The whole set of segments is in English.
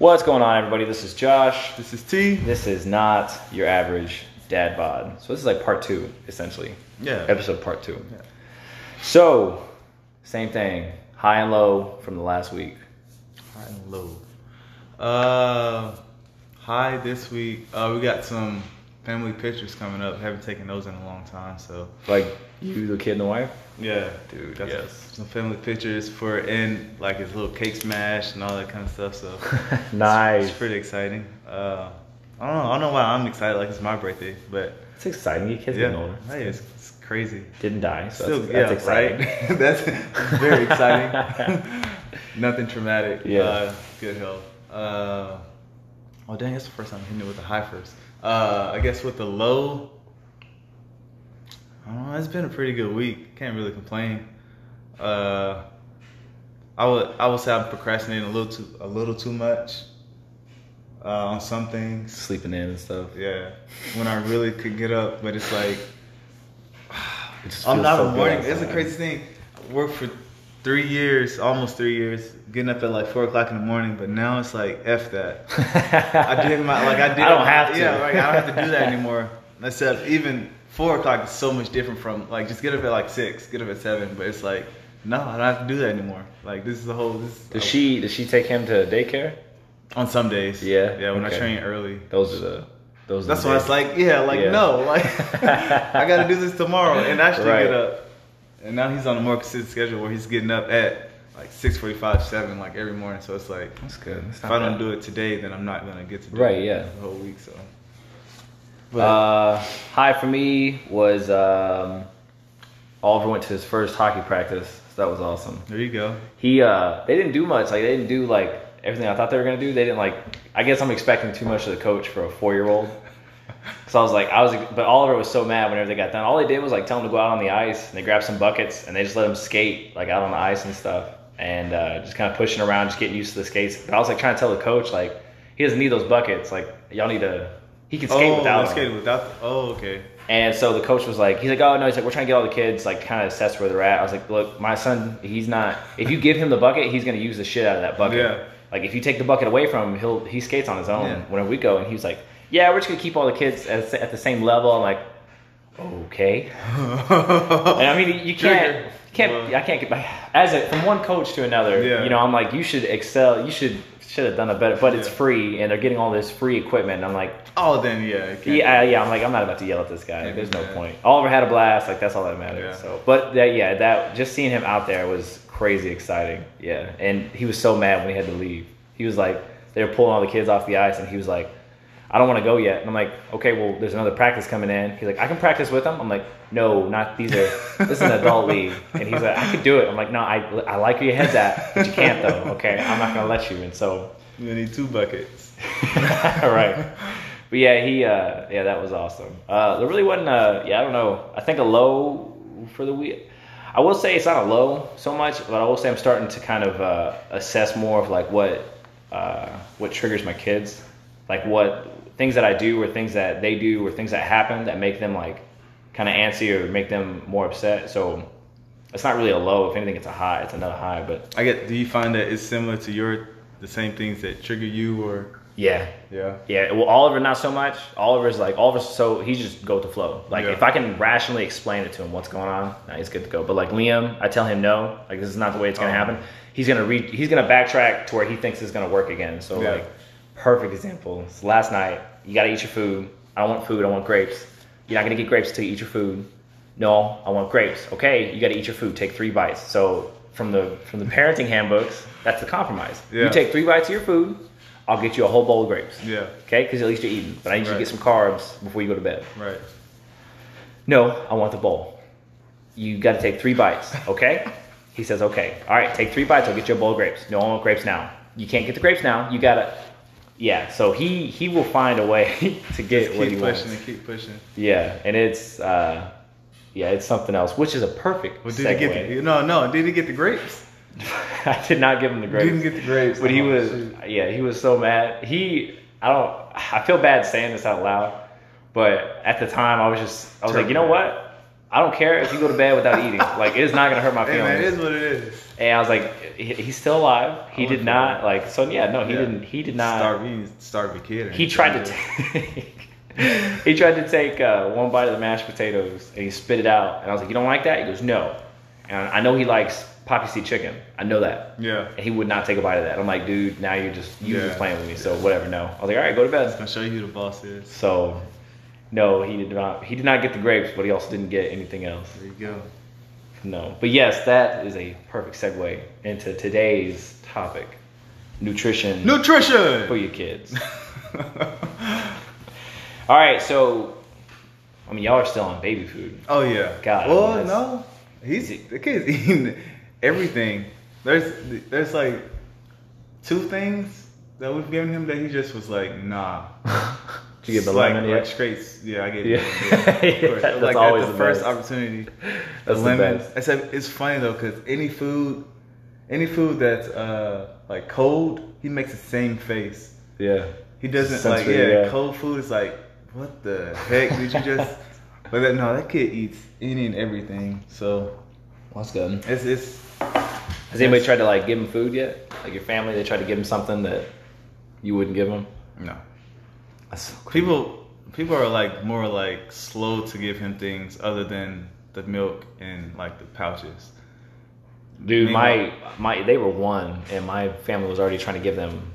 What's going on, everybody? This is Josh. This is T. This is not your average dad bod. So this is like part two, essentially. Yeah. Episode part two. Yeah. So, same thing. High and low from the last week. High and low. Uh, high this week. Uh, we got some family pictures coming up. Haven't taken those in a long time, so Like you, the kid, and the wife. yeah, Dude, got yes. some, family pictures for in like his little cake smash and all that kind of stuff. So nice. it's pretty exciting. Uh, I don't know. I don't know why I'm excited. Like it's my birthday, but It's exciting. Your kid's yeah, getting older. hey, it's, it's crazy. Didn't die, so Still, that's, yeah, that's exciting. right. that's very exciting. Nothing traumatic. Yeah. Uh, good health. Uh, oh dang, that's the first time I'm hitting it with the high first. Uh, I guess with the low, I don't know. It's been a pretty good week. Can't really complain. Uh, I would I would say I'm procrastinating a little too a little too much uh, on some things. Sleeping in and stuff. Yeah, when I really could get up, but it's like It I'm not so. It's a crazy thing. I worked for three years, almost three years, getting up at like four o'clock in the morning. But now it's like f that. I did my like I did. I don't have to. Yeah, like I don't have to do that anymore. Said even four o'clock is so much different from like just get up at like six, get up at seven. But it's like no, I don't have to do that anymore. Like this is the whole. This Does she? Does she take him to daycare? on some days? Yeah? yeah. When Okay. I train early. Those are the. Those. That's why days. it's like, yeah, like Yeah. no, like I got to do this tomorrow and actually Right. get up. And now he's on a more consistent schedule where he's getting up at like six forty-five, seven, like every morning. So it's like That's good. That's if I don't bad. do it today, then I'm not gonna get to do Right, it yeah. the whole week. So, but Uh, high for me was um, Oliver went to his first hockey practice. So that was awesome. there you go. He uh, they didn't do much. Like they didn't do like everything I thought they were gonna do. They didn't like. I guess I'm expecting too much of the coach for a four year old. Cause I was like, I was, but Oliver was so mad whenever they got done. All they did was like tell him to go out on the ice, and they grabbed some buckets, and they just let him skate like out on the ice and stuff, and uh, just kind of pushing around, just getting used to the skates. But I was like trying to tell the coach like he doesn't need those buckets. Like y'all need to. He can skate oh, without. them. skate without. Oh, okay. And so the coach was like, he's like, oh no, he's like, we're trying to get all the kids like kind of assess where they're at. I was like, look, my son, he's not. If you give him the bucket, he's gonna use the shit out of that bucket. Yeah. Like if you take the bucket away from him, he'll he skates on his own Yeah. whenever we go. And he was like, yeah, we're just gonna keep all the kids at, at the same level. I'm like, okay. And I mean, you can't, you can't, Well- I can't get like, as a from one coach to another. Yeah. You know, I'm like, you should excel. You should should have done a better. But it's Yeah. free, and they're getting all this free equipment. And I'm like, oh, then yeah. yeah, yeah. I'm like, I'm not about to yell at this guy. Yeah, There's no yeah. point. Oliver had a blast. Like that's all that matters. Yeah. So, but that, yeah, that just seeing him out there was crazy exciting. Yeah, and he was so mad when he had to leave. He was like, they were pulling all the kids off the ice, and he was like, I don't want to go yet. And I'm like, okay, well, there's another practice coming in. He's like, I can practice with them. I'm like, no, not these are. This is an adult league. And he's like, I could do it. I'm like, no, I, I like where your head's at, but you can't though. Okay, I'm not gonna let you. And so You need two buckets. right. But yeah, he uh yeah, that was awesome. Uh there really wasn't a yeah, I don't know. I think a low for the week. I will say it's not a low so much, but I will say I'm starting to kind of uh assess more of like what uh what triggers my kids. Like what things that I do or things that they do or things that happen that make them like kind of antsy or make them more upset. So it's not really a low. If anything, it's a high. It's another high. But I get. Do you find that it's similar to your the same things that trigger you or yeah, yeah? Yeah, well, Oliver not so much. Oliver's like Oliver's so he just go with the flow. Like Yeah. if I can rationally explain it to him what's going on, nah, he's good to go. But like Liam, I tell him no, like this is not the way it's gonna Oh. happen. He's gonna re- he's gonna backtrack to where he thinks it's gonna work again. So Yeah. like perfect example. So last night, you gotta eat your food. I don't want food. I want grapes. You're not gonna get grapes until you eat your food. No, I want grapes. Okay, you gotta eat your food. Take three bites. So from the from the parenting handbooks, that's the compromise. Yeah. You take three bites of your food. I'll get you a whole bowl of grapes. Yeah. Okay, because at least you're eating. But I need you to get some carbs before you go to bed. Right. No, I want the bowl. You got to take three bites. Okay? he says, okay. All right, take three bites. I'll get you a bowl of grapes. No, I want grapes now. You can't get the grapes now. You gotta. Yeah. So he he will find a way to get Just what keep he pushing wants. and keep pushing. Yeah, and it's uh, yeah, it's something else, which is a perfect Well, did segue. he get the, no no? Did he get the grapes? I did not give him the grapes. Didn't get the grapes. But he Oh, was, shoot. yeah, he was so mad. He, I don't, I feel bad saying this out loud, but at the time I was just, I was like, you know what? I don't care if you go to bed without eating. Like it is not gonna hurt my feelings. Hey man, it is what it is. And I was like, he, he's still alive. He did not like. So yeah, no, he Yeah. didn't. He did not. Starve, you didn't starve a kid. He tried to take. he tried to take uh, one bite of the mashed potatoes and he spit it out. And I was like, "You don't like that?" He goes, "No." And I know he likes poppy seed chicken. I know that. Yeah. And he would not take a bite of that. I'm like, dude, now you're just you Yeah. just playing with me. So whatever. No. I was like, all right, go to bed. I'll show you who the boss is. So, no, he did not. He did not get the grapes, but he also didn't get anything else. There you go. No. But yes, that is a perfect segue into today's topic: nutrition Nutrition for your kids. All right, so I mean, y'all are still on baby food. oh yeah. God, Well, no, he's the kid's eating everything. There's there's like two things that we've given him that he just was like, nah. You get the like, lemon like yet? straight. Yeah, I gave Yeah. Yeah. That's like always the, the first opportunity. The That's the lemon. best. Except it's funny though because any food, any food that's uh like cold, he makes the same face. Yeah. He doesn't like yeah, yeah. cold food is like what the heck did you just? but that, no, that kid eats any and everything. So Well, that's good. it's it's Has anybody tried to like give him food yet? Like your family, they tried to give him something that you wouldn't give him? no. That's so cool. People people are like more like slow to give him things other than the milk and like the pouches. Dude, my Meanwhile- my they were one, and my family was already trying to give them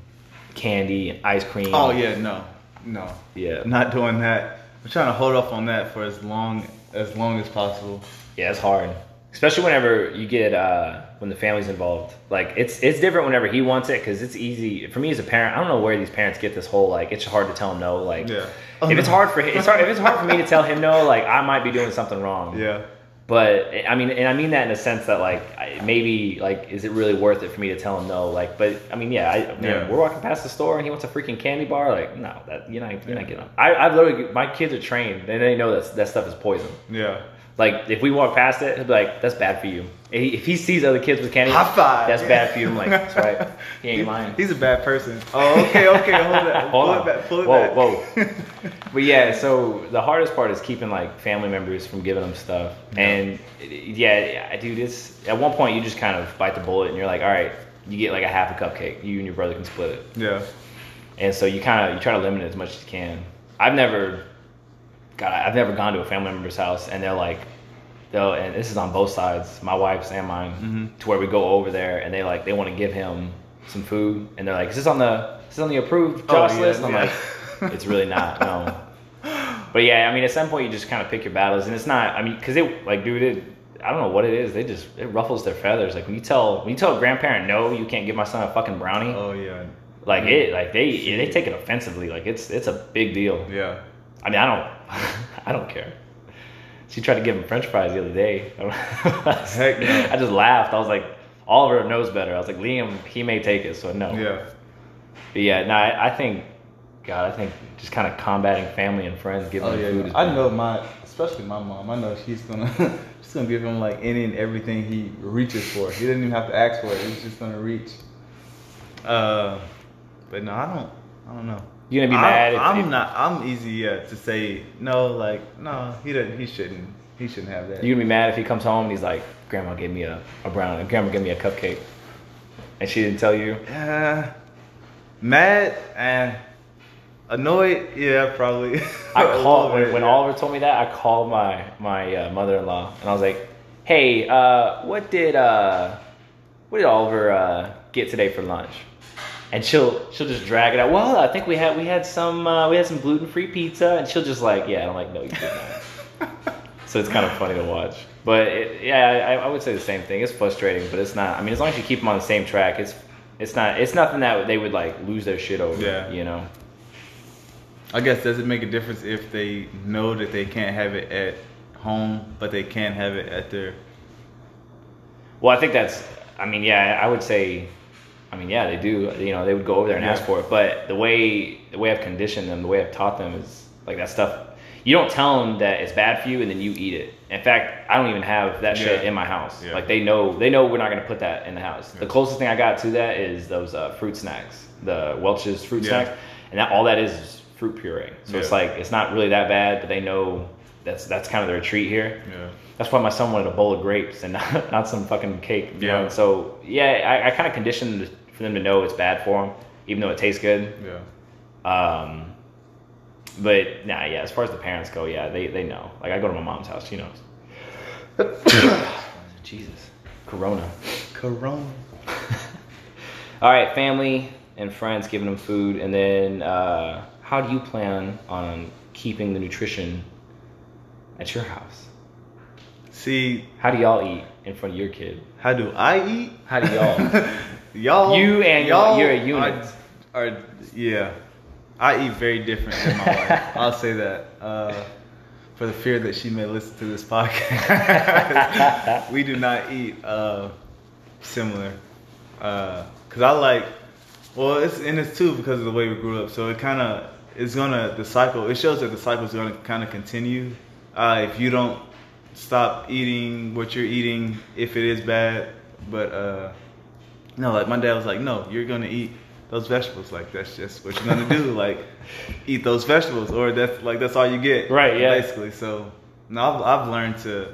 candy and ice cream. Oh yeah, no, no, yeah, not doing that. I'm trying to hold off on that for as long as long as possible. yeah. It's hard, especially whenever you get uh, when the family's involved. Like it's it's different whenever he wants it because it's easy for me as a parent. I don't know where these parents get this whole like it's hard to tell him no. Like Yeah. if it's hard for him, it's hard if it's hard for me to tell him no. Like I might be doing something wrong. Yeah, But I mean, and I mean that in a sense that like maybe like is it really worth it for me to tell him no? Like, but I mean, yeah, I, man, Yeah. we're walking past the store and he wants a freaking candy bar. Like, no, that you're not you're not getting. Them. I I literally my kids are trained and they know that that stuff is poison. yeah. Like if we walk past it, he'll be like, "That's bad for you." If he, sees other kids with candy, High five. That's bad for you. I'm like, "That's right." He ain't lying. He's a bad person. Oh, okay, okay, hold that. Hold pull on. it back. Pull it Whoa, back. But yeah, so the hardest part is keeping like family members from giving them stuff. Yeah. And yeah, yeah, dude, it's at one point you just kind of bite the bullet and you're like, all right, you get like a half a cupcake. You and your brother can split it. yeah, And so you kind of you try to limit it as much as you can. I've never, God, I've never gone to a family member's house and they're like, they'll and this is on both sides, my wife's and mine, Mhm. to where we go over there and they like they want to give him some food and they're like, is this on the is this on the approved Oh, yeah, list? And I'm yeah. like, it's really not. No. But yeah, I mean, at some point you just kind of pick your battles, and it's not. I mean, because it like, dude, it. I don't know what it is. They just it ruffles their feathers. Like when you tell when you tell a grandparent no, you can't give my son a fucking brownie. Oh yeah. Like it, like they they take it offensively. Like it's it's a big deal. Yeah. I mean, I don't I don't care. She tried to give him French fries the other day. Heck no. I just laughed. I was like, Oliver knows better. I was like, Liam, he may take it, so no. Yeah. But yeah, no, I, I think, God, I think just kind of combating family and friends, giving Oh yeah. food. Is I know my, especially my mom. I know she's gonna, she's gonna give him like any and everything he reaches for. He didn't even have to ask for it. He's just gonna reach. Uh, but no, I don't. I don't know. You gonna be I'm, mad if- I'm if- not. I'm easy yeah, to say no. Like no, he doesn't. He shouldn't. He shouldn't have that. You gonna be mad if he comes home and he's like, Grandma gave me a, a brownie, Grandma gave me a cupcake, and she didn't tell you. Uh, mad and annoyed. Yeah, probably. I called when, when yeah. Oliver told me that. I called my my uh, mother-in-law and I was like, "Hey, uh, what did uh, what did Oliver uh, get today for lunch?" And she'll she'll just drag it out. Well, I think we had we had some uh, we had some gluten-free pizza, and she'll just like, "Yeah," I'm like, "No, you did not." so it's kind of funny to watch. But it, yeah, I, I would say the same thing. It's frustrating, but it's not. I mean, as long as you keep them on the same track, it's it's not it's nothing that they would like lose their shit over. Yeah. you know. I guess does it make a difference if they know that they can't have it at home, but they can have it at their? Well, I think that's. I mean, yeah, I would say. I mean, yeah, they do. You know, they would go over there and Yeah. ask for it. But the way the way I've conditioned them, the way I've taught them is like that stuff. You don't tell them that it's bad for you, and then you eat it. In fact, I don't even have that shit Yeah. in my house. Yeah. Like they know, they know we're not gonna put that in the house. The closest thing I got to that is those uh, fruit snacks, the Welch's fruit snacks, and that all that is is fruit puree. So it's like it's not really that bad, but they know that's that's kind of their treat here. Yeah. That's why my son wanted a bowl of grapes and not, not some fucking cake. Know? Yeah. And so yeah, I, I kind of conditioned for them to know it's bad for them, even though it tastes good. Yeah. Um, but nah, yeah. As far as the parents go, yeah, they they know. Like I go to my mom's house, she knows. Jesus, Corona. Corona. All right, family and friends giving them food, and then uh, how do you plan on keeping the nutrition at your house? See, How do y'all eat in front of your kid? how do I eat? How do y'all? y'all, You and y'all you're a unit. Are, are yeah. I eat very different than my wife. I'll say that. Uh, for the fear that she may listen to this podcast, we do not eat uh, similar. Because I like, well, it's and it's too because of the way we grew up. So it kind of it's gonna the cycle. It shows that the cycle is gonna kind of continue. Uh, if you don't stop eating what you're eating, if it is bad, but no, like my dad was like, no, you're gonna eat those vegetables. Like that's just what you're gonna do. Like eat those vegetables, or that's like that's all you get. Right, yeah. Basically, so now I've, I've learned to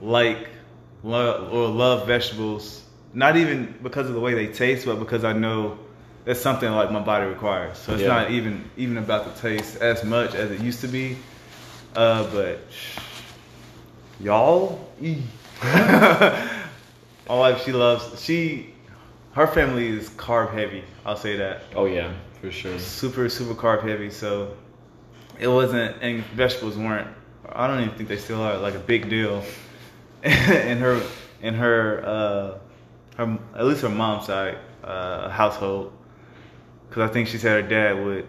like love or love vegetables, not even because of the way they taste, but because I know that's something like my body requires. So it's Yeah. not even even about the taste as much as it used to be. Uh, but y'all, eat. my wife, she loves she. Her family is carb heavy. I'll say that oh yeah, for sure. super super carb heavy. So it wasn't, and vegetables weren't. I don't even think they still are like a big deal in her in her uh, her at least her mom's side uh, household. Because I think she said her dad would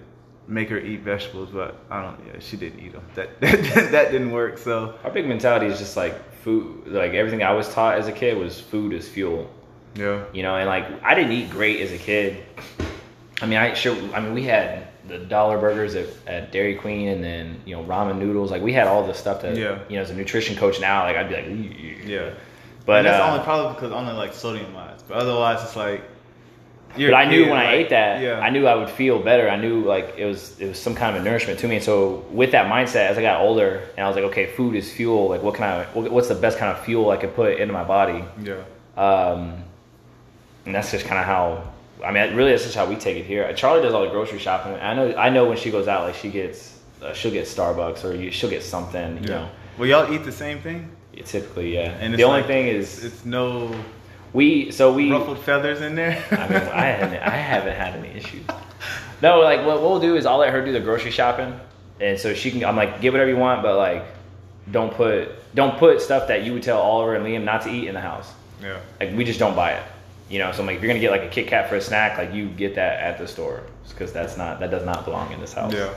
make her eat vegetables, but I don't. Yeah, she didn't eat them. That that, that didn't work. So Our big mentality is just like food. Like everything I was taught as a kid was food is fuel. Yeah, You know, and like I didn't eat great as a kid. I mean, I sure. I mean, we had the dollar burgers at, at Dairy Queen, and then you know ramen noodles. Like we had all the stuff that Yeah. you know as a nutrition coach now. Like I'd be like, "Ew." yeah. but And that's uh, only probably because only like sodium wise, but otherwise it's like. But I knew when I ate that, yeah. I knew I would feel better. I knew like it was it was some kind of a nourishment to me. And so with that mindset, as I got older, and I was like, okay, food is fuel. Like what can I? What's the best kind of fuel I could put into my body? Yeah. Um, and that's just kind of how. I mean, really, that's just how we take it here. Charlie does all the grocery shopping. I know. I know when she goes out, like she gets, uh, she'll get Starbucks or you, she'll get something. You Yeah. know, Well, y'all eat the same thing, typically, yeah. and the only like- thing is it's no we. So we. ruffled feathers in there. I mean, I haven't, I haven't had any issues. No, like what we'll do is I'll let her do the grocery shopping, and so she can. I'm like, get whatever you want, but like, don't put don't put stuff that you would tell Oliver and Liam not to eat in the house. yeah. Like we just don't buy it. You know, so I'm like, if you're gonna get like a Kit Kat for a snack, like you get that at the store because that's not that does not belong in this house. Yeah.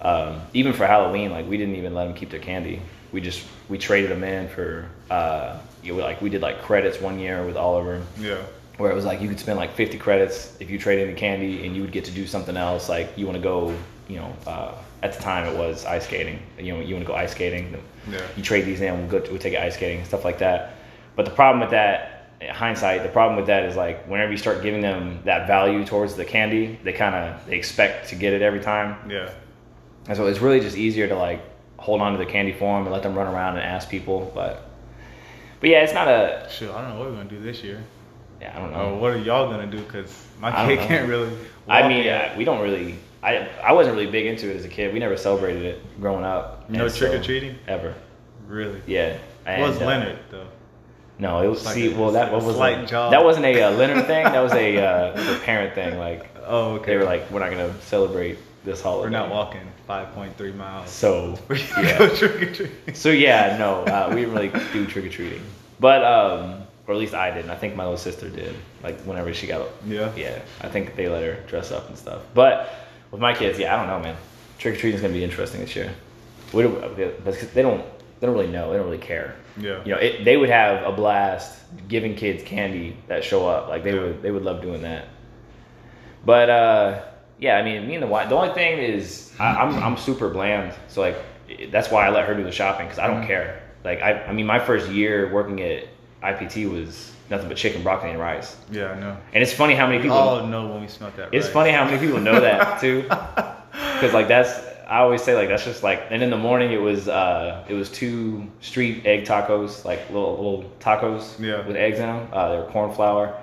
Um, even for Halloween, like we didn't even let them keep their candy. We just we traded them in for uh, you know, like we did like credits one year with Oliver Yeah. where it was like you could spend like 50 credits if you trade in the candy and you would get to do something else like you want to go you know uh, at the time it was ice skating you know you want to go ice skating Yeah. you trade these in we'll go to, we'll take it ice skating and stuff like that but the problem with that hindsight the problem with that is like whenever you start giving them that value towards the candy they kind of they expect to get it every time Yeah. and so it's really just easier to like hold on to the candy for them and let them run around and ask people but but yeah it's not a Sure. I don't know what we're gonna do this year. yeah i don't know Or what are y'all gonna do? Cause my kid can't really. I mean, uh, we don't really. I I wasn't really big into it as a kid. We never celebrated it growing up. No And so- trick-or-treating? ever. really. Yeah. What was uh, Leonard though? No, it was. Like see, a- well, that like what was a- that wasn't a uh, Leonard thing. That was a uh, parent thing. Like Oh, okay. they were like, we're not gonna celebrate this holiday. we're not walking 5.3 miles. So yeah. trick or treating. So yeah, no, uh, we didn't really do trick or treating, but um, or at least I didn't. I think my little sister did. Like whenever she got Yeah. yeah, I think they let her dress up and stuff. But with my kids, yeah, I don't know, man. Trick or treating is gonna be interesting this year. We don't, they don't they don't really know. They don't really care. Yeah. You know, it, they would have a blast giving kids candy that show up. Like they Yeah. would they would love doing that. But uh, yeah, I mean, me and the wife. The only thing is, I, I'm I'm super bland. So like, that's why I let her do the shopping because I don't Mhm. care. Like I I mean, my first year working at IPT was nothing but chicken, broccoli, and rice. Yeah, I know. And it's funny how many people. all know when we smelt that. It's rice. funny how many people know that too, because like that's I always say like that's just like. And in the morning it was uh it was two street egg tacos, like little little tacos Yeah. with eggs in them. Uh, they were corn flour.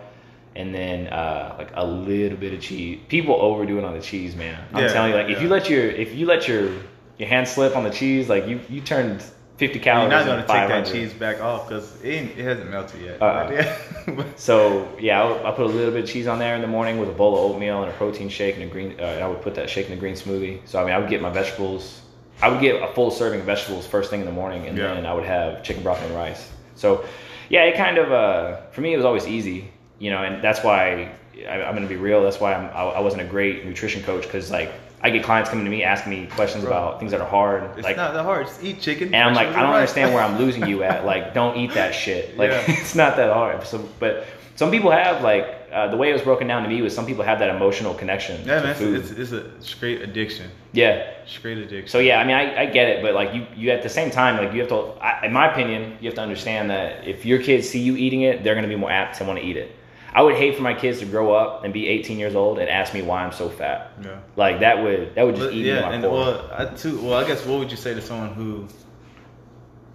And then uh, like a little bit of cheese. People overdo it on the cheese, man. I'm Yeah, telling you, like if you let your if you let your your hand slip on the cheese, like you you turned 50 calories. You're not gonna take that cheese back off because it, it hasn't melted yet. Uh-uh. So yeah, I, would- I put a little bit of cheese on there in the morning with a bowl of oatmeal and a protein shake and a green. Uh, and I would put that shake in a green smoothie. So I mean, I would get my vegetables. I would get a full serving of vegetables first thing in the morning, and Yeah. then I would have chicken broth and rice. So yeah, it kind of uh, for me it was always easy, you know, and that's why I, I'm gonna be real. That's why I'm, I, I wasn't a great nutrition coach because like I get clients coming to me asking me questions Bro. about things that are hard, it's like not that hard. Just eat chicken. and I'm like, I don't understand where I'm losing you at. Like, don't eat that shit. Like, Yeah. it's not that hard. So, but some people have like uh, the way it was broken down to me was some people have that emotional connection Yeah, man, it's, it's a straight addiction. yeah. Straight addiction. So yeah, I mean, I, I get it, but like you, you at the same time, like you have to, I, in my opinion, you have to understand that if your kids see you eating it, they're gonna be more apt to want to eat it. I would hate for my kids to grow up and be 18 years old and ask me why I'm so fat. yeah. Like that would that would just But, eat me yeah, to my and core. well, I too. Well, I guess what would you say to someone who,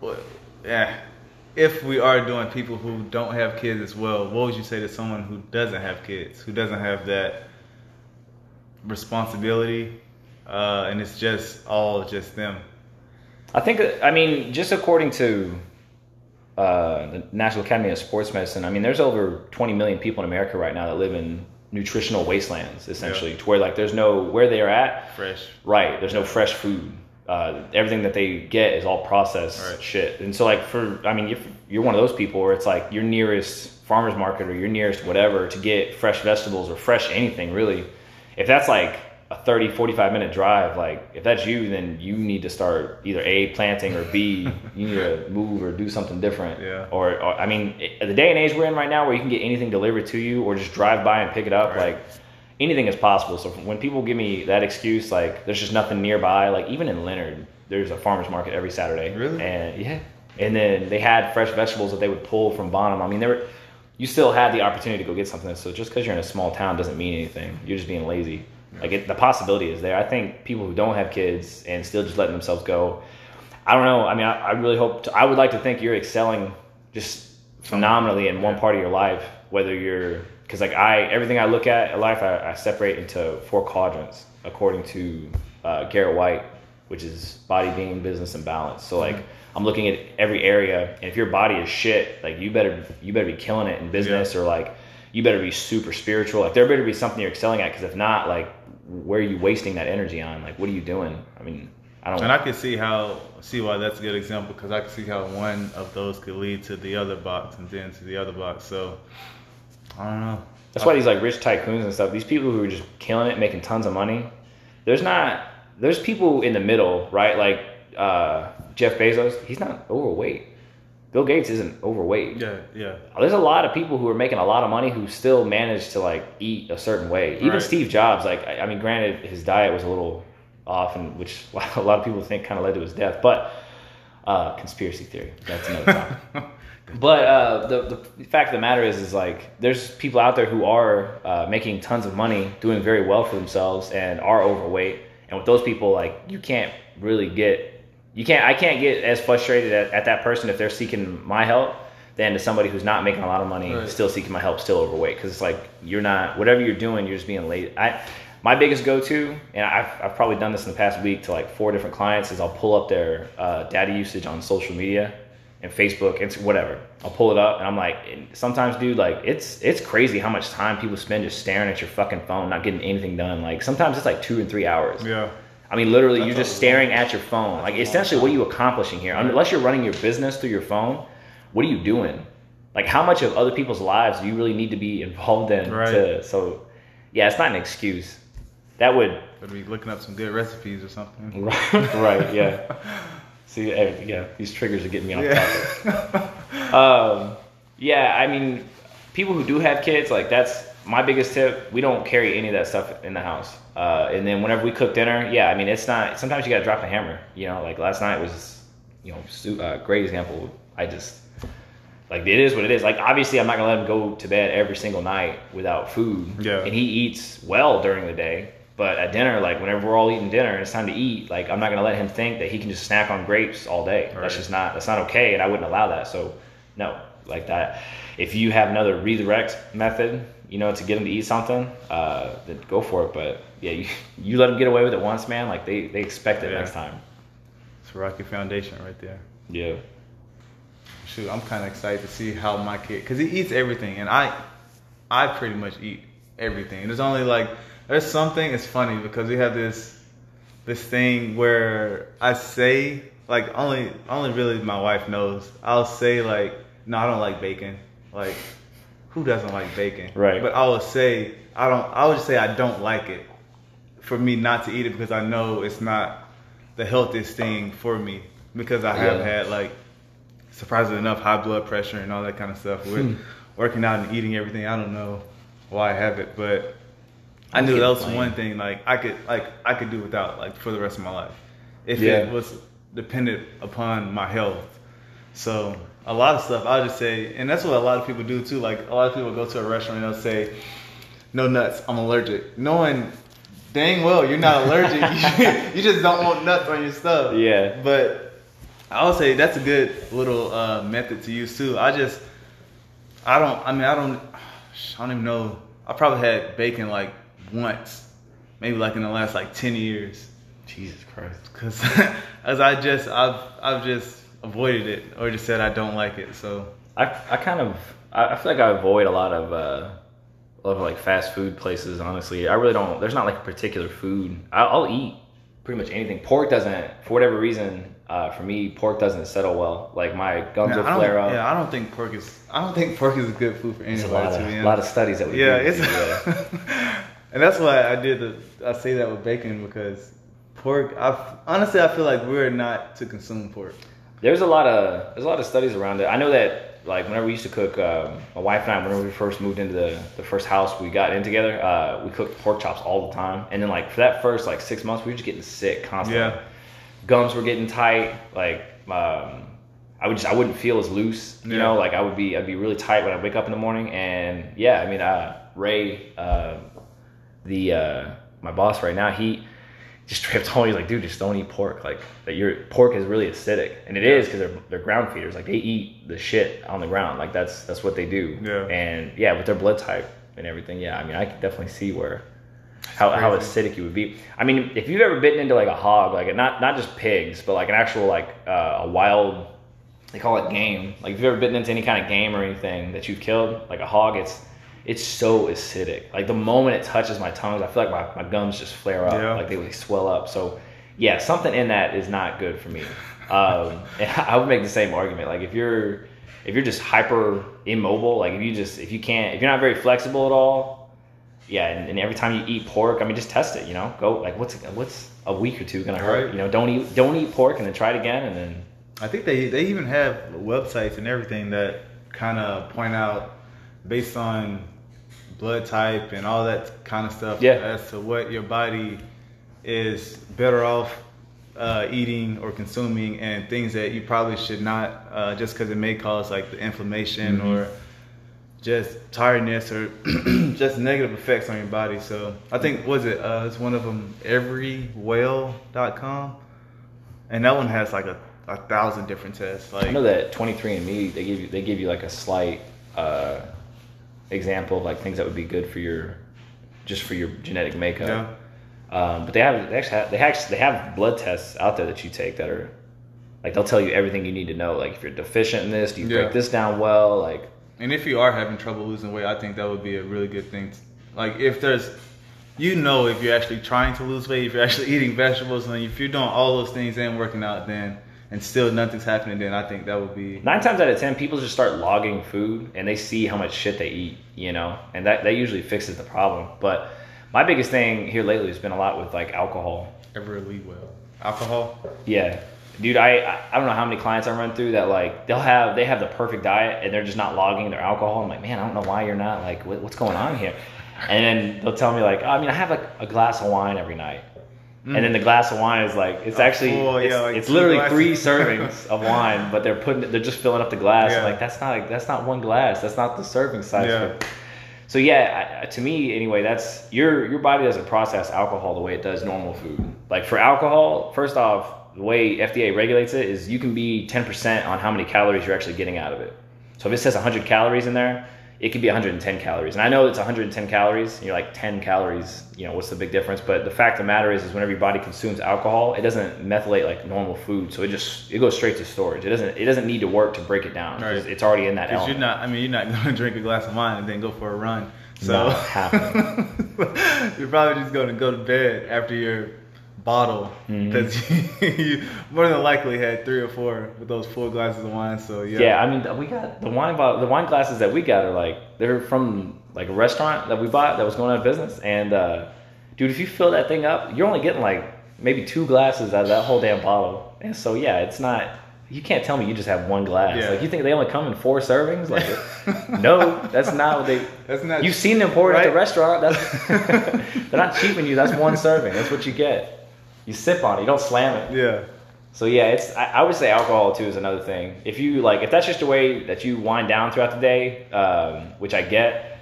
well, yeah, if we are doing people who don't have kids as well, what would you say to someone who doesn't have kids, who doesn't have that responsibility, uh, and it's just all just them? I think, I mean, just according to uh, the National Academy of Sports Medicine, I mean, there's over 20 million people in America right now that live in nutritional wastelands, essentially, to where like there's no where they are at. Fresh. Right, there's no fresh food. Uh, everything that they get is all processed Right. shit. And so, like, for I mean, if you're one of those people where it's like your nearest farmer's market or your nearest whatever to get fresh vegetables or fresh anything really, if that's like 30, 45 minute drive, like if that's you, then you need to start either A, planting or B, you need to move or do something different. Yeah. Or, or I mean, i- the day and age we're in right now where you can get anything delivered to you or just drive by and pick it up, Right. like anything is possible. So when people give me that excuse, like there's just nothing nearby, like even in Leonard, there's a farmer's market every Saturday. Really? And yeah. And then they had fresh vegetables that they would pull from Bonham. I mean, there were, you still had the opportunity to go get something. So just because you're in a small town doesn't mean anything. You're just being lazy. Like it, the possibility is there. I think people who don't have kids and still just letting themselves go. I don't know. I mean, I, I really hope. To, I would like to think you're excelling just phenomenally in one part of your life. Whether you're because like I everything I look at in life, I, I separate into four quadrants according to uh, Garrett White, which is body, being, business, and balance. So like. I'm looking at every area, and if your body is shit, like you better you better be killing it in business, or like you better be super spiritual. Like there better be something you're excelling at, because if not, like where are you wasting that energy on? Like what are you doing? I mean, I don't. And I can see how see why that's a good example because I can see how one of those could lead to the other box and then to the other box. So I don't know. That's why these like rich tycoons and stuff, these people who are just killing it, making tons of money, there's not there's people in the middle, right? Like uh, Jeff Bezos, he's not overweight. Bill Gates isn't overweight. Yeah, yeah. There's a lot of people who are making a lot of money who still manage to like eat a certain way. Even Right. Steve Jobs, like I, mean, granted his diet was a little off, and which a lot of people think kind of led to his death, but uh, conspiracy theory. That's another topic. But uh, the the fact of the matter is, is like there's people out there who are uh, making tons of money, doing very well for themselves, and are overweight. And with those people, like you can't really get, you can't, I can't get as frustrated at, at that person if they're seeking my help than to somebody who's not making a lot of money, Right. still seeking my help, still overweight. Because it's like you're not, whatever you're doing, you're just being lazy. I, my biggest go-to, and I've, I've probably done this in the past week to like four different clients, is I'll pull up their uh, data usage on social media and Facebook, and whatever. I'll pull it up, and I'm like, and sometimes, dude, like it's it's crazy how much time people spend just staring at your fucking phone, not getting anything done. Like sometimes it's like two and three hours. Yeah. I mean, literally, That's you're just staring at your phone. Like, essentially, what are you accomplishing here? Unless you're running your business through your phone, what are you doing? Like, how much of other people's lives do you really need to be involved in? Right. To, so, yeah, it's not an excuse. That would, Could be looking up some good recipes or something. right? Right. Yeah. See, eh, yeah, these triggers are getting me off topic. Yeah. Um, yeah, I mean, people who do have kids, like that's my biggest tip. We don't carry any of that stuff in the house. Uh, and then whenever we cook dinner, yeah, I mean, it's not. Sometimes you gotta drop the hammer. You know, like last night was, you know, su- uh, great example. I just like it is what it is. Like obviously, I'm not gonna let him go to bed every single night without food. Yeah. And he eats well during the day, But at dinner, like whenever we're all eating dinner and it's time to eat, like I'm not gonna let him think that he can just snack on grapes all day. Right. That's just not that's not okay, and I wouldn't allow that. So no, like that. If you have another redirect method, you know, to get him to eat something, uh, then go for it. But yeah, you, you let him get away with it once, man. Like they they expect it Yeah. next time. It's a rocky foundation right there. Yeah. Shoot, I'm kind of excited to see how my kid, cause he eats everything, and I, I pretty much eat everything. There's only like, there's something. It's funny because we have this, this thing where I say like only, only really my wife knows. I'll say like, no, I don't like bacon. Like, who doesn't like bacon? Right. But I would say I don't. I would say I don't like it. For me not to eat it because I know it's not the healthiest thing for me because I have Yeah. had like surprisingly enough high blood pressure and all that kind of stuff with Hmm. working out and eating everything. I don't know why I have it, but I knew that was one thing like I could like I could do without like for the rest of my life if Yeah. it was dependent upon my health. So a lot of stuff I'll just say, and that's what a lot of people do too. Like a lot of people go to a restaurant and they'll say, "No nuts, I'm allergic," knowing dang well you're not allergic. you just don't want nuts on your stuff. Yeah. But I would say that's a good little uh, method to use too. I just, I don't. I mean, I don't. I don't even know. I probably had bacon like once, maybe like in the last like ten years. Jesus Christ. Cause as I just I've I've just avoided it or just said I don't like it. So I, I kind of I I feel like I avoid a lot of uh, a lot of like fast food places. Honestly, I really don't. There's not like a particular food. I, I'll eat pretty much anything. Pork doesn't, for whatever reason, uh, for me, pork doesn't settle well. Like my gums Yeah, will I don't, flare up. yeah, I don't think pork is I don't think pork is a good food for It's a anybody. lot of, a lot of studies that we yeah, do. it's yeah. and that's why I did the I say that with bacon because pork. I honestly I feel like we're not to consume pork. There's a lot of there's a lot of studies around it. I know that like whenever we used to cook, um, my wife and I, whenever we first moved into the, the first house we got in together, uh, we cooked pork chops all the time. And then like for that first like six months, we were just getting sick constantly. Yeah. Gums were getting tight. Like um, I would just I wouldn't feel as loose. You Yeah. know, like I would be I'd be really tight when I wake up in the morning. And yeah, I mean, uh, Ray, uh, the uh, my boss right now, he just straight up told me, he's like, dude, just don't eat pork. Like, that your pork is really acidic, and it is because they're they're ground feeders. Like, they eat the shit on the ground. Like, that's that's what they do. Yeah. And yeah, with their blood type and everything, yeah. I mean, I can definitely see where how how acidic you would be. I mean, if you've ever bitten into like a hog, like not not just pigs, but like an actual like uh, a wild, they call it game. Like, if you've ever bitten into any kind of game or anything that you've killed, like a hog, it's it's so acidic. Like the moment it touches my tongue, I feel like my, my gums just flare up. Yeah. Like they would swell up. So yeah, something in that is not good for me. Um, I would make the same argument. Like if you're if you're just hyper immobile, like if you just if you can't if you're not very flexible at all, yeah, and, and every time you eat pork, I mean, just test it. You know, go like what's what's a week or two gonna hurt? Right. You know, don't eat don't eat pork and then try it again and then I think they they even have websites and everything that kind of point out based on blood type and all that kind of stuff Yeah. as to what your body is better off uh, eating or consuming and things that you probably should not uh, just because it may cause like the inflammation Mhm. or just tiredness or just negative effects on your body. So I think was it uh, it's one of them everlywell.com and that one has like a, a thousand different tests. Like I know that 23andMe they give you they give you like a slight uh, example of like things that would be good for your just for your genetic makeup. Yeah. Um, but they have they actually have, they actually they have blood tests out there that you take that are like they'll tell you everything you need to know. Like if you're deficient in this, do you Yeah. break this down well? Like And if you are having trouble losing weight, I think that would be a really good thing. To, Like if there's, you know, if you're actually trying to lose weight, if you're actually eating vegetables, and if you're doing all those things and working out, then and still nothing's happening, then I think that would be. nine times out of ten, people just start logging food and they see how much shit they eat, you know, and that that usually fixes the problem. But my biggest thing here lately has been a lot with like alcohol. Ever lead well. Alcohol. Yeah, dude, I I- I don't know how many clients I run through that like they'll have they have the perfect diet and they're just not logging their alcohol. I'm like, man, I don't know why you're not like what, what's going on here. And then they'll tell me like, oh, I mean, I have like a glass of wine every night. And then the mm. glass of wine is like it's A actually it's, yeah, like it's literally glasses. three servings of wine, but they're putting they're just filling up the glass. I'm Yeah. like that's not that's not one glass. That's not the serving size. Yeah. So yeah, I, to me anyway, that's your your body doesn't process alcohol the way it does normal food. Like for alcohol, first off, the way FDA regulates it is you can be 10% on how many calories you're actually getting out of it. So if it says 100 calories in there, it could be 110 calories. And I know it's 110 calories. And you're like 10 calories. You know what's the big difference? But the fact of the matter is, is whenever your body consumes alcohol, it doesn't methylate like normal food. So it just it goes straight to storage. It doesn't it doesn't need to work to break it down. Right. It's already in that Because element. you're not. I mean, you're not going to drink a glass of wine and then go for a run. So you're probably just going to go to bed after your bottle Mhm. because you more than likely had three or four with those full glasses of wine. So yeah. Yeah, I mean, we got the wine bottle, the wine glasses that we got are like they're from like a restaurant that we bought that was going out of business. And uh, dude, if you fill that thing up, you're only getting like maybe two glasses out of that whole damn bottle. And so yeah, it's not. You can't tell me you just have one glass. Yeah. Like you think they only come in four servings? Like no, that's not what they. That's not. You've seen them pour it at the restaurant. That's they're not cheaping you. That's one serving. That's what you get. You sip on it. You don't slam it. Yeah. So yeah, it's I, I would say alcohol too is another thing. If you like, if that's just a way that you wind down throughout the day, um, which I get,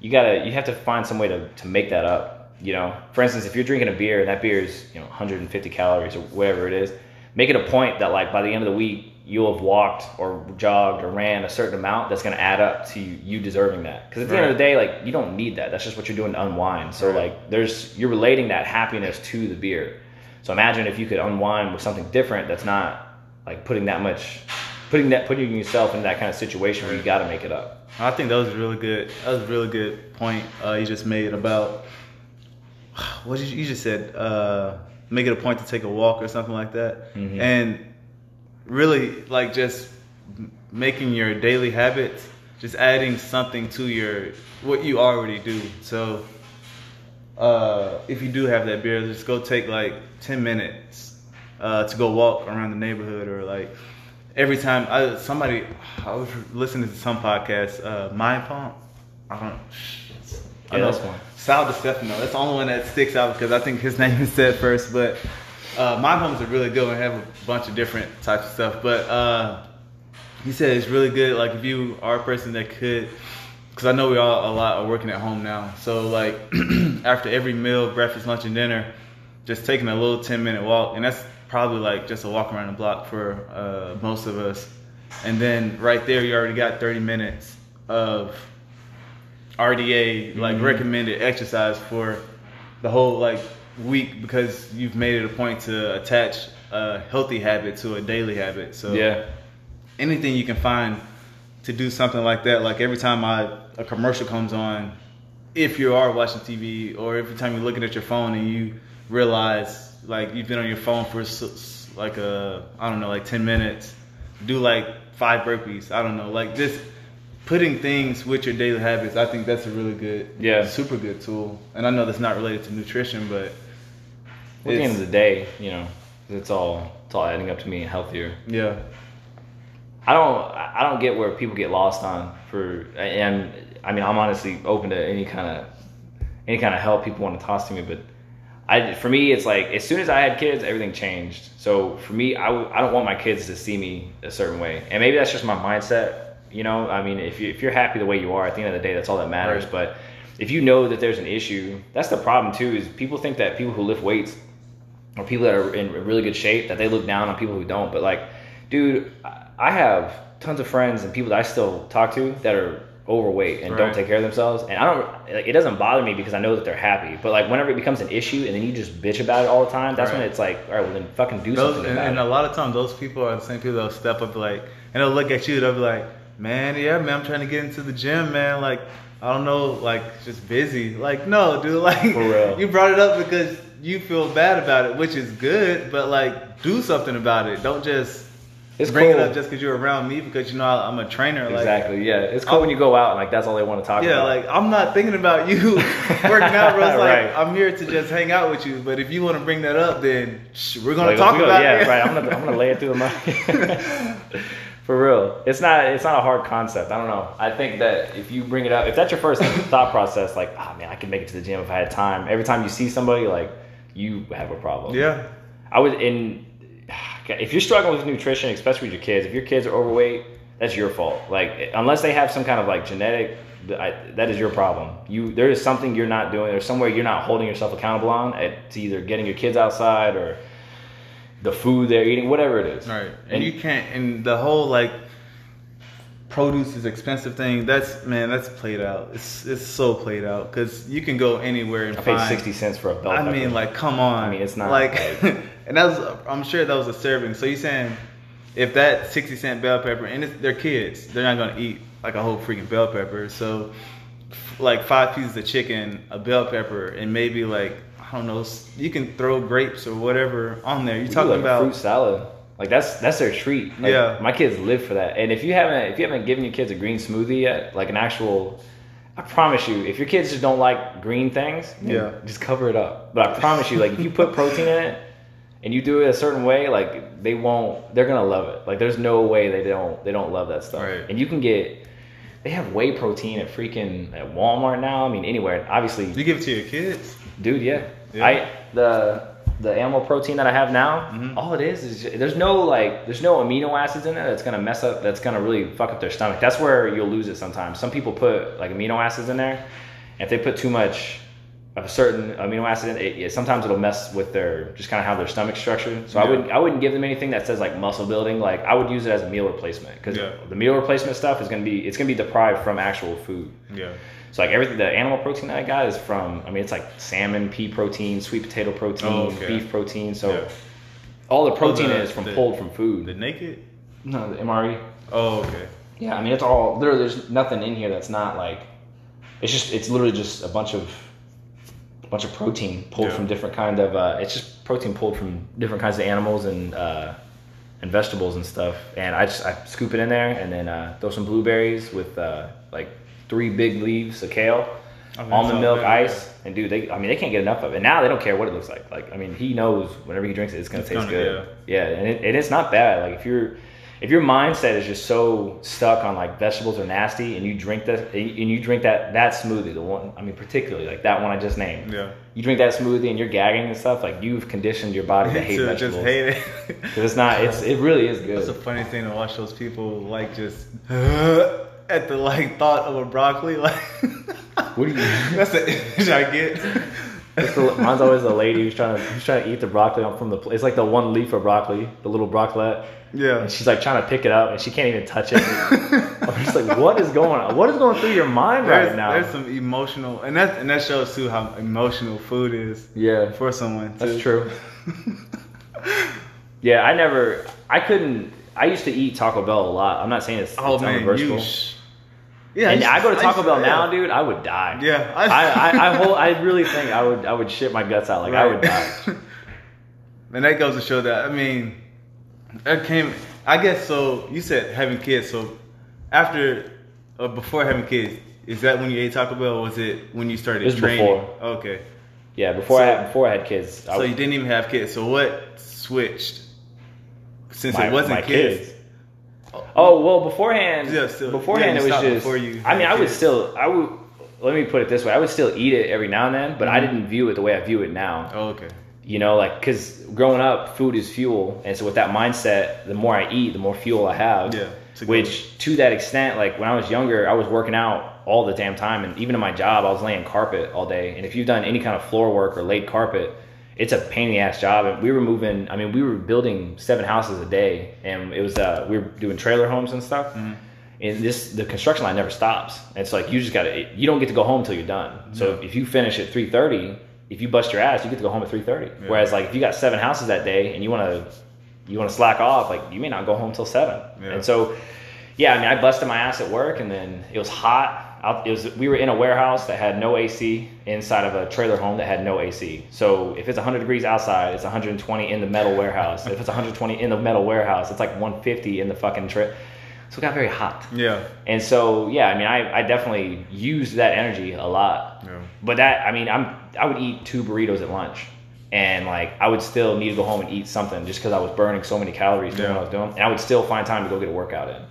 you gotta you have to find some way to to make that up. You know, for instance, if you're drinking a beer and that beer is you know 150 calories or whatever it is, make it a point that like by the end of the week you'll have walked or jogged or ran a certain amount that's gonna add up to you deserving that. Because at the end of the day, like you don't need that. That's just what you're doing to unwind. So Right. like there's you're relating that happiness to the beer. So imagine if you could unwind with something different that's not like putting that much, putting that putting yourself in that kind of situation where you got to make it up. I think that was a really good. That was a really good point uh, you just made about what did you, you just said. Uh, make it a point to take a walk or something like that, Mhm. and really like just making your daily habits, just adding something to your what you already do. So uh, if you do have that beer, just go take like ten minutes uh, to go walk around the neighborhood, or like every time I somebody I was listening to some podcast, uh, Mind Pump. I don't. I know that's one. Sal DiStefano. That's the only one that sticks out because I think his name is said first. But uh, Mind Pump's a really good one. Have a bunch of different types of stuff. But uh, he said it's really good. Like if you are a person that could, because I know we all a lot are working at home now. So like after every meal, breakfast, lunch, and dinner, just taking a little ten minute walk, and that's probably like just a walk around the block for uh, most of us. And then right there, you already got thirty minutes of RDA like Mhm. recommended exercise for the whole like week because you've made it a point to attach a healthy habit to a daily habit. So Yeah, anything you can find to do something like that. Like every time I, a commercial comes on, if you are watching TV or every time you're looking at your phone and you realize like you've been on your phone for like a I don't know like ten minutes, do like five burpees. I don't know like this. Putting things with your daily habits, I think that's a really good, Yeah. super good tool. And I know that's not related to nutrition, but at the end of the day, you know, it's all it's all adding up to being healthier. yeah, I don't I don't get where people get lost on for and I mean I'm honestly open to any kind of any kind of help people want to toss to me but I for me it's like as soon as I had kids everything changed so for me I, w- I don't want my kids to see me a certain way and maybe that's just my mindset you know I mean if you if you're happy the way you are at the end of the day that's all that matters Right. but if you know that there's an issue that's the problem too is people think that people who lift weights or people that are in really good shape that they look down on people who don't. But like, dude, I- I have tons of friends and people that I still talk to that are overweight and don't take care of themselves. And I don't, like, it doesn't bother me because I know that they're happy. But like, whenever it becomes an issue and then you just bitch about it all the time, that's when it's like, all right, well then fucking do Those, something and, and a lot of times, those people are the same people that'll step up like, and they'll look at you. They'll be like, "Man, yeah, man, I'm trying to get into the gym, man. Like, I don't know, like, just busy. Like, no, dude, like, you brought it up because you feel bad about it, which is good, but like, do something about it. Don't just It's bring cool. it up just because you're around me because you know I'm a trainer. Like, exactly. Yeah, it's cool when you go out and like that's all they want to talk Yeah, about. Yeah, like I'm not thinking about you working out, bro. It's like Right. I'm here to just hang out with you. But if you want to bring that up, then sh- we're gonna Like, talk we go- about yeah, it. Yeah, right. I'm gonna I'm gonna lay it through the mic. For real, it's not it's not a hard concept. I don't know. I think that if you bring it up, if that's your first thought process, like, oh man, I could make it to the gym if I had time. Every time you see somebody, like, you have a problem. yeah. I would in if you're struggling with nutrition, especially with your kids, if your kids are overweight, that's your fault. Like unless they have some kind of like genetic I, that is your problem. You there is something you're not doing. There's somewhere you're not holding yourself accountable on. It's either getting your kids outside or the food they're eating, whatever it is. Right. And, And- you can't and the whole like produce is expensive thing. That's man, that's played out. It's it's so played out because you can go anywhere and I paid sixty cents for a bell I pepper. mean, like, come on. I mean, it's not, like- and that was. I'm sure that was a serving. So you're saying if that sixty cent bell pepper and it's, they're kids, they're not gonna eat like a whole freaking bell pepper. So like five pieces of chicken, a bell pepper, and maybe like I don't know, you can throw grapes or whatever on there. You're We talking like, about fruit salad. Like that's that's their treat. Like, Yeah. my kids live for that. And if you haven't if you haven't given your kids a green smoothie yet, like an actual, I promise you, if your kids just don't like green things, Yeah. just cover it up. But I promise you, like if you put protein in it and you do it a certain way, like they won't. They're gonna love it. Like there's no way they don't they don't love that stuff. Right. And you can get. They have whey protein at freaking at Walmart now. I mean, anywhere. Obviously, you give it to your kids. dude yeah. Yeah. i the the animal protein that i have now Mhm. all it is is ju- there's no like there's no amino acids in there that's gonna mess up that's gonna really fuck up their stomach that's where you'll lose it sometimes some people put like amino acids in there if they put too much of a certain amino acid in it, it sometimes it'll mess with their just kind of how their stomach structure. so i wouldn't i wouldn't give them anything that says like muscle building like i would use it as a meal replacement because Yeah. the meal replacement stuff is gonna be it's gonna be deprived from actual food Yeah. so like everything, the animal protein that I got is from. I mean, it's like salmon, pea protein, sweet potato protein, Oh, okay. beef protein. So Yeah. all the oh, protein the- is from the- pulled from food. The naked. no, the MRE. Oh, okay. Yeah, I mean it's all literally. There's nothing in here that's not like. It's just. It's literally just a bunch of. A bunch of protein pulled Yeah. from different kind of. Uh, it's just protein pulled from different kinds of animals and. Uh, and vegetables and stuff, and I just I scoop it in there, and then uh, throw some blueberries with uh, like three big leaves of kale, Oh, almond milk, ice, and dude, they I mean they can't get enough of it. Now they don't care what it looks like. Like I mean he knows whenever he drinks it, it's gonna It's taste gonna- good. Yeah, and, it, and it's not bad. Like if you're if your mindset is just so stuck on like vegetables are nasty, and you drink that and you drink that that smoothie, the one I mean particularly like that one I just named. Yeah. You drink that smoothie and you're gagging and stuff. Like you've conditioned your body to hate To vegetables. just hate it. it's not. It's it really is good. It's a funny thing to watch those people like just at the like thought of a broccoli. Like, What do you? that's the image I get. It's the, mine's always the lady who's trying to who's trying to eat the broccoli from the. It's like the one leaf of broccoli, the little broccoli. Yeah. And she's like trying to pick it up, and she can't even touch it. I'm just like, what is going on? What is going through your mind There's, right now? there's some emotional, and that and that shows too how emotional food is yeah, for someone. that's true. Yeah, I never, I couldn't. I used to eat Taco Bell a lot. I'm not saying it's, Oh it's man, unreversible. you. Sh- yeah, and I go to Taco Bell yeah. now, dude. I would die. Yeah, I, I, I, hold, I really think I would, I would shit my guts out. Like I would die. and that goes to show that I mean, that came. I guess so. You said having kids. So after or before having kids, is that when you ate Taco Bell? Or was it when you started It was training? before. Okay. Yeah, before I had, before I had kids. So you didn't even have kids. So what switched? Since my, it wasn't my kids. Oh well, beforehand. Yeah, still- beforehand yeah, it was just. before you I mean, I would kids. still. I would. Let me put it this way: I would still eat it every now and then, but I Mhm. didn't view it the way I view it now. Oh, okay. You know, like because growing up, food is fuel, and so with that mindset, the more I eat, the more fuel I have. Yeah, Which, to that extent, like when I was younger, I was working out all the damn time, and even in my job, I was laying carpet all day. And if you've done any kind of floor work or laid carpet, it's a pain in the ass job. And we were moving. I mean, we were building seven houses a day, and it was uh, we were doing trailer homes and stuff. Mm-hmm. And this the construction line never stops. It's like you just got to. You don't get to go home until you're done. So Yeah. if you finish at three thirty, if you bust your ass, you get to go home at three thirty. Yeah. Whereas like if you got seven houses that day and you want to you want to slack off, like you may not go home till seven. Yeah. And so, yeah, I mean, I busted my ass at work, and then it was hot. Out, it was we were in a warehouse that had no AC inside of a trailer home that had no AC. So if it's 100 degrees outside, it's 120 in the metal warehouse. if it's 120 in the metal warehouse, it's like 150 in the fucking trip. So it got very hot. Yeah. And so, yeah, I mean, I, I definitely used that energy a lot. Yeah. But that, I mean, I'm I would eat two burritos at lunch, and like I would still need to go home and eat something just because I was burning so many calories doing Yeah. what I was doing, and I would still find time to go get a workout in,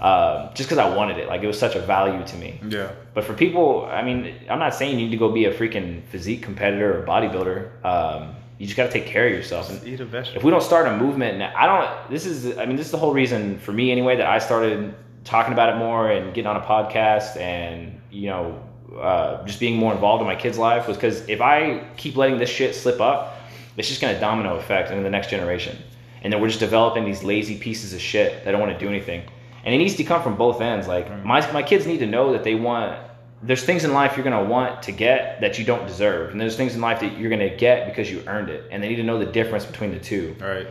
um, just because I wanted it. Like it was such a value to me. Yeah. But for people, I mean, I'm not saying you need to go be a freaking physique competitor or bodybuilder. Um, you just got to take care of yourself. And Eat a vegetable. if we don't start a movement I don't. This is, I mean, this is the whole reason for me anyway that I started talking about it more and getting on a podcast and you know uh, just being more involved in my kid's life was because if I keep letting this shit slip up, it's just gonna domino effect into the next generation, and then we're just developing these lazy pieces of shit that don't want to do anything, and it needs to come from both ends. Like Right. my my kids need to know that they want. There's things in life you're gonna want to get that you don't deserve, and there's things in life that you're gonna get because you earned it, and they need to know the difference between the two All right.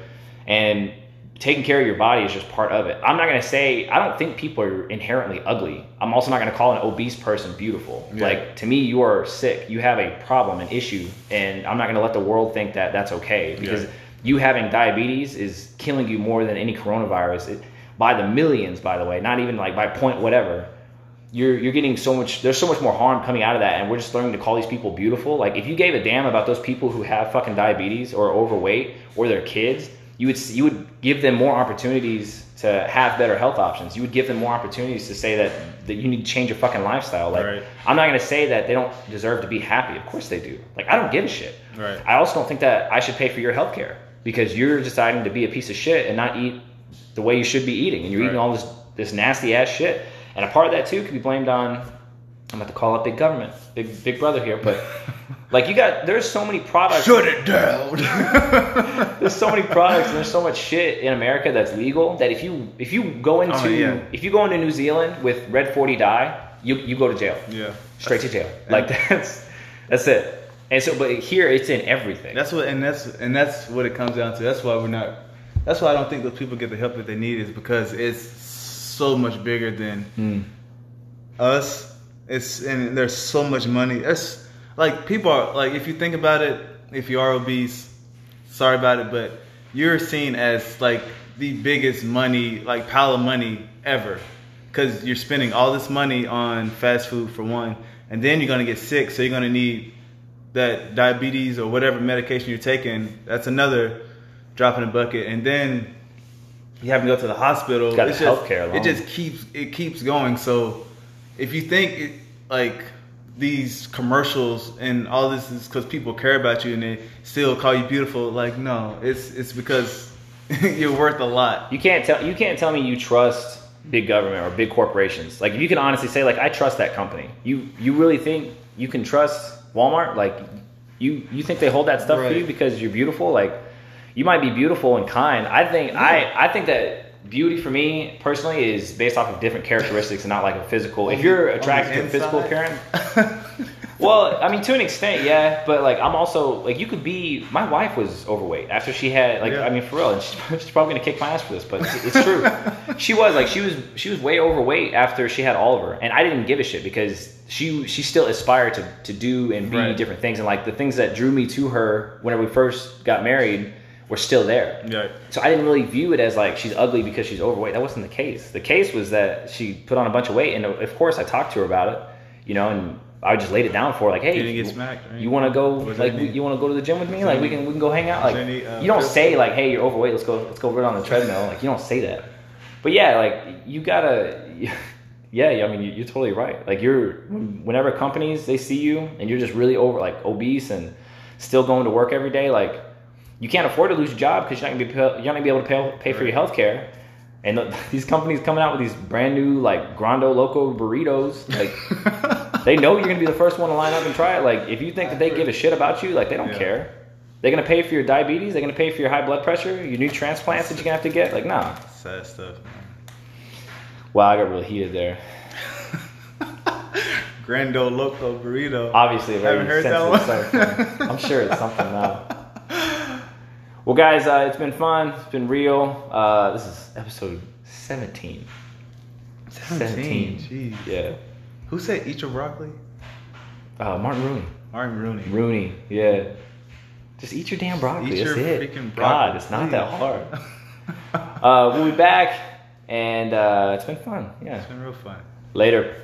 and taking care of your body is just part of it. I'm not gonna say I don't think people are inherently ugly. I'm also not gonna call an obese person beautiful. Yeah. Like to me, you are sick. You have a problem, an issue, and I'm not gonna let the world think that that's okay because Yeah. you having diabetes is killing you more than any coronavirus. It, by the millions, by the way, not even like by point whatever. You're you're getting so much. There's so much more harm coming out of that, and we're just learning to call these people beautiful. Like if you gave a damn about those people who have fucking diabetes or overweight or their kids, you would you would give them more opportunities to have better health options. You would give them more opportunities to say that that you need to change your fucking lifestyle. Like Right. I'm not gonna say that they don't deserve to be happy. Of course they do. Like I don't give a shit. Right. I also don't think that I should pay for your health care because you're deciding to be a piece of shit and not eat the way you should be eating, and you're eating all this this nasty ass shit. And a part of that too could be blamed on. I'm about to call up big government, big big brother here, but like you got there's so many products. Shut it down. There's so many products and there's so much shit in America that's legal that if you if you go oh, into Oh, yeah. if you go into New Zealand with red 40 dye, you you go to jail yeah. straight to jail. Like that's that's it. And so, but here it's in everything. That's what, and that's and that's what it comes down to. That's why we're not. That's why I don't think those people get the help that they need is because it's so much bigger than Mm. us. It's and there's so much money. It's like people are like if you think about it, if you are obese, sorry about it, but you're seen as like the biggest money, like pile of money ever, because you're spending all this money on fast food for one, and then you're gonna get sick, so you're gonna need that diabetes or whatever medication you're taking. That's another drop in the bucket, and then you have to go to the hospital. Got It's just- healthcare alone. It just keeps it keeps going. So if you think it, like these commercials and all this is because people care about you and they still call you beautiful, like no, it's it's because you're worth a lot. You can't tell you can't tell me you trust big government or big corporations. Like if you can honestly say like I trust that company. You you really think you can trust Walmart? Like you you think they hold that stuff for you because you're beautiful? Like you might be beautiful and kind. I think I I think that beauty for me personally is based off of different characteristics and not like a physical. If you're attracted to a physical appearance, well, I mean, to an extent, yeah. But like, I'm also like, you could be. My wife was overweight after she had like, Yeah. I mean, for real, and she's, she's probably gonna kick my ass for this, but it's, it's true. she was like, she was she was way overweight after she had Oliver, and I didn't give a shit because she she still aspired to to do and be Right. different things, and like the things that drew me to her whenever we first got married were still there. Yeah. So I didn't really view it as like she's ugly because she's overweight. That wasn't the case. The case was that she put on a bunch of weight, and of course I talked to her about it, you know, and I just laid it down for her, like, hey, you, smacked, right? you want to go, Was like, any- you want to go to the gym with me? Like, we can we can go hang out. Like, any, uh, you don't say like, hey, you're overweight. Let's go let's go run on the treadmill. Like, you don't say that. But yeah, like you gotta. Yeah, I mean, you- you're totally right. Like, you're whenever companies they see you and you're just really over, like obese and still going to work every day, like you can't afford to lose your job because you're not gonna be you're not gonna be able to pay, pay for your health care. And the, these companies coming out with these brand new like Grando Loco burritos, like they know you're gonna be the first one to line up and try it. Like if you think that they give a shit about you, like they don't Yeah. care. They're gonna pay for your diabetes. They're gonna pay for your high blood pressure, your new transplants that you're gonna have to get. Like nah. Sad stuff. Wow, I got really heated there. Grando Loco Burrito. Obviously, very Haven't heard that one? I'm sure it's something now. Well, guys, uh, it's been fun. It's been real. Uh, this is episode 17. 17, jeez. Yeah. Who said eat your broccoli? Uh, Martin Rooney. Martin Rooney. Rooney. Yeah. Just eat your damn broccoli. Eat That's your it. freaking God, it's not that hard. Uh, we'll be back, and uh, it's been fun. Yeah. It's been real fun. Later.